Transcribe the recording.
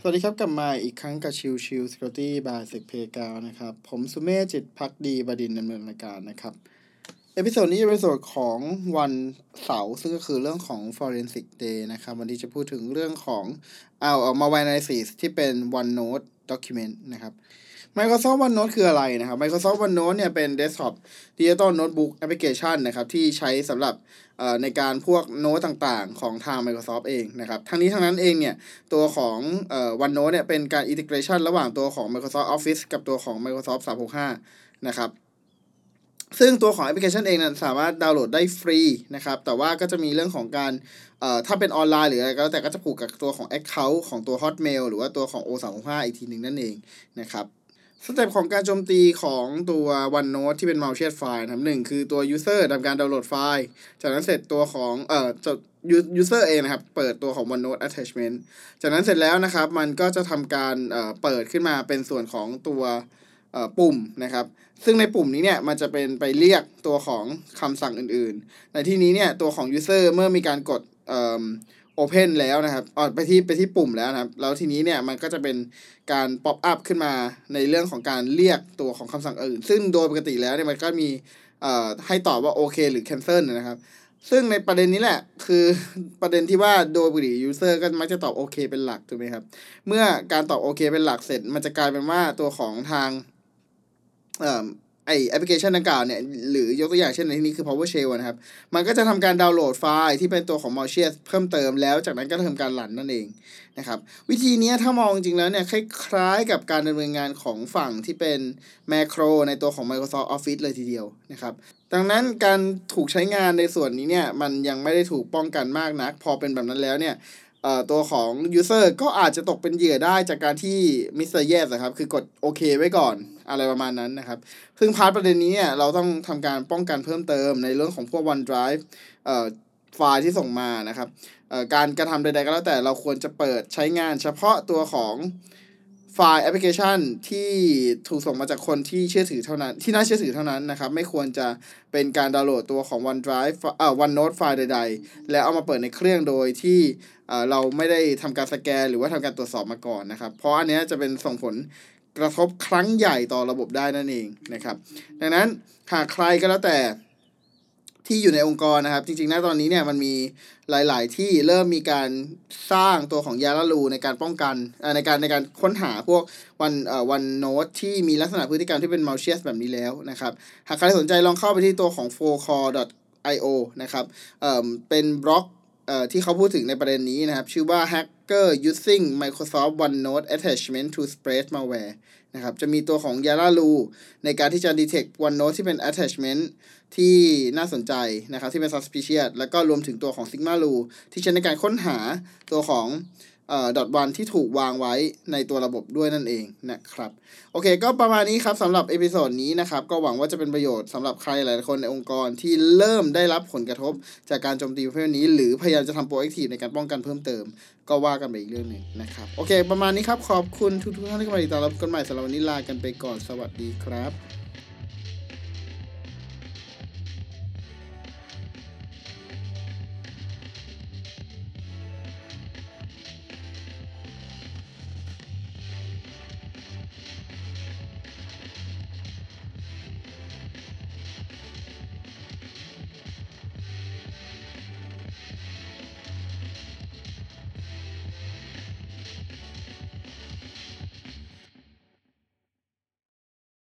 สวัสดีครับ กลับมาอีกครั้งกับ Chill Chill Security Podcast นะครับ ผมสุเมธ จิตภักดีบดินทร์ดำเนินรายการนะครับ episode นี้จะเป็นส่วนของวันเสาร์ซึ่งก็คือเรื่องของ Forensic Day นะครับ วันนี้จะพูดถึงเรื่องของเอา malware analysis ที่เป็น OneNote Document นะครับ Microsoft OneNote คืออะไรนะครับ Microsoft OneNote เนี่ยเป็น Desktop Digital Notebook Application นะครับที่ใช้สำหรับในการพวกโน้ตต่างๆ ของทาง Microsoft เองนะครับ ทั้งนี้ทั้งนั้นเองเนี่ยตัวของ OneNote เนี่ยเป็นการ integration ระหว่างตัวของ Microsoft Office กับตัวของ Microsoft 365 นะครับ ซึ่งตัวของแอปพลิเคชันเองนั้นสามารถดาวน์โหลดได้ฟรีนะครับ แต่ว่าก็จะมีเรื่องของการเอ่อถ้าเป็นออนไลน์หรืออะไรก็แล้วแต่ก็จะผูกกับตัวของ Account ของตัว Hotmail หรือว่าตัวของ O365 อีกทีหนึ่งนั่นเองนะครับ step ของการโจมตีของตัว OneNote ที่เป็น malicious file นะครับหนึ่งคือตัว user ทำการดาวน์โหลดไฟล์ จากนั้นเสร็จตัวของเอ่อจะ user เองนะครับ เปิดตัวของ OneNote attachment จากนั้นเสร็จแล้วนะครับ มันก็จะทำการเอ่อเปิดขึ้นมาเป็นส่วนของตัว ปุ่มนะครับ ซึ่งในปุ่มนี้เนี่ยมันจะเป็นไปเรียกตัวของคำสั่งอื่นๆ ในที่นี้เนี่ยตัวของ user เมื่อมีการกดเอ่อ Open แล้วนะครับออไปที่ไปที่ปุ่มแล้วนะครับ แล้วทีนี้เนี่ยมันก็จะเป็นการ pop up ขึ้นมาในเรื่องของการเรียกตัวของคำสั่งอื่น ซึ่งโดยปกติแล้วเนี่ยมันก็มีให้ตอบว่าโอเคหรือ cancel นะครับซึ่งในประเด็นนี้แหละคือประเด็นที่ว่าโดยปกติ user ก็มักจะตอบโอเคเป็นหลักถูกไหมครับ เมื่อการตอบโอเคเป็นหลักเสร็จ มันจะกลายเป็นว่าตัวของทาง ไอแอปพลิเคชันดังกล่าวเนี่ย หรือยกตัวอย่างเช่นในที่นี้คือ PowerShell นะครับ มันก็จะทำการดาวน์โหลดไฟล์ที่เป็นตัวของ malicious เพิ่มเติมแล้วจากนั้นก็ทำการหลั่นนั่นเองนะครับ วิธีนี้ถ้ามองจริงแล้วเนี่ย คล้ายๆกับการดำเนินงานของฝั่งที่เป็น macro ในตัวของ Microsoft Office เลยทีเดียวนะครับ ดังนั้นการถูกใช้งานในส่วนนี้เนี่ย มันยังไม่ได้ถูกป้องกันมากนัก พอเป็นแบบนั้นแล้วเนี่ย ตัวของ user ก็อาจจะตกเป็นเหยื่อได้จากการที่ Mr. Yes ครับ คือกดโอเคไว้ก่อนอะไรประมาณนั้นนะครับ ซึ่ง part ประเด็นนี้เนี่ยเราต้องทำการป้องกันเพิ่มเติมในเรื่องของพวก OneNote ไฟล์ที่ส่งมานะครับการกระทำใดๆก็แล้วแต่เราควรจะเปิดใช้งานเฉพาะตัวของ ไฟล์แอปพลิเคชันที่ถูกส่งมาจากคนที่เชื่อถือเท่านั้น ที่น่าเชื่อถือเท่านั้นนะครับ ไม่ควรจะเป็นการดาวน์โหลดตัวของ OneDrive เอ่อ OneNote ไฟล์ใด ๆ แล้วเอามาเปิดในเครื่องโดยที่เราไม่ได้ทำการสแกน หรือว่าทำการตรวจสอบมาก่อนนะครับ เพราะอันนี้จะเป็นส่งผลกระทบครั้งใหญ่ต่อระบบได้นั่นเองนะครับ ดังนั้นหากใครก็แล้วแต่ ที่อยู่ในองค์กรนะครับ จริงๆ ณ ตอนนี้เนี่ยมันมีหลาย ๆ ที่เริ่มมีการสร้างตัวของยาละลูในการป้องกันในการในการค้นหาพวกวันเอ่อวันโนตที่มีลักษณะพฤติกรรมที่เป็นมัลเชียสแบบนี้แล้วนะครับ หากใครสนใจลองเข้าไปที่ตัวของ f o c o r io นะครับเอ่อเป็นบล็อก ที่เขาพูดถึงในประเด็นนี้นะครับ ชื่อว่า hacker using Microsoft OneNote attachment to spread malware นะครับ จะมีตัวของ Yara Lu ในการที่จะ detect OneNote ที่เป็น attachment ที่น่าสนใจนะครับ ที่เป็น suspicious แล้วก็รวมถึงตัวของ Sigma Rule ที่ใช้ในการค้นหาตัวของ ดอทวันที่ถูกวางไว้ในตัวระบบด้วยนั่นเองนะครับ โอเค ก็ประมาณนี้ครับสำหรับ episode นี้นะครับ ก็หวังว่าจะเป็นประโยชน์สำหรับใครหลายคนในองค์กรที่เริ่มได้รับผลกระทบจากการโจมตีประเภทนี้ หรือพยายามจะทำ proactive ในการป้องกันเพิ่มเติม ก็ว่ากันไปอีกเรื่องหนึ่งนะครับ โอเค ประมาณนี้ครับขอบคุณทุกท่านที่เข้ามาติดตามรับกันใหม่สำหรับวันนี้ลากันไปก่อนสวัสดีครับ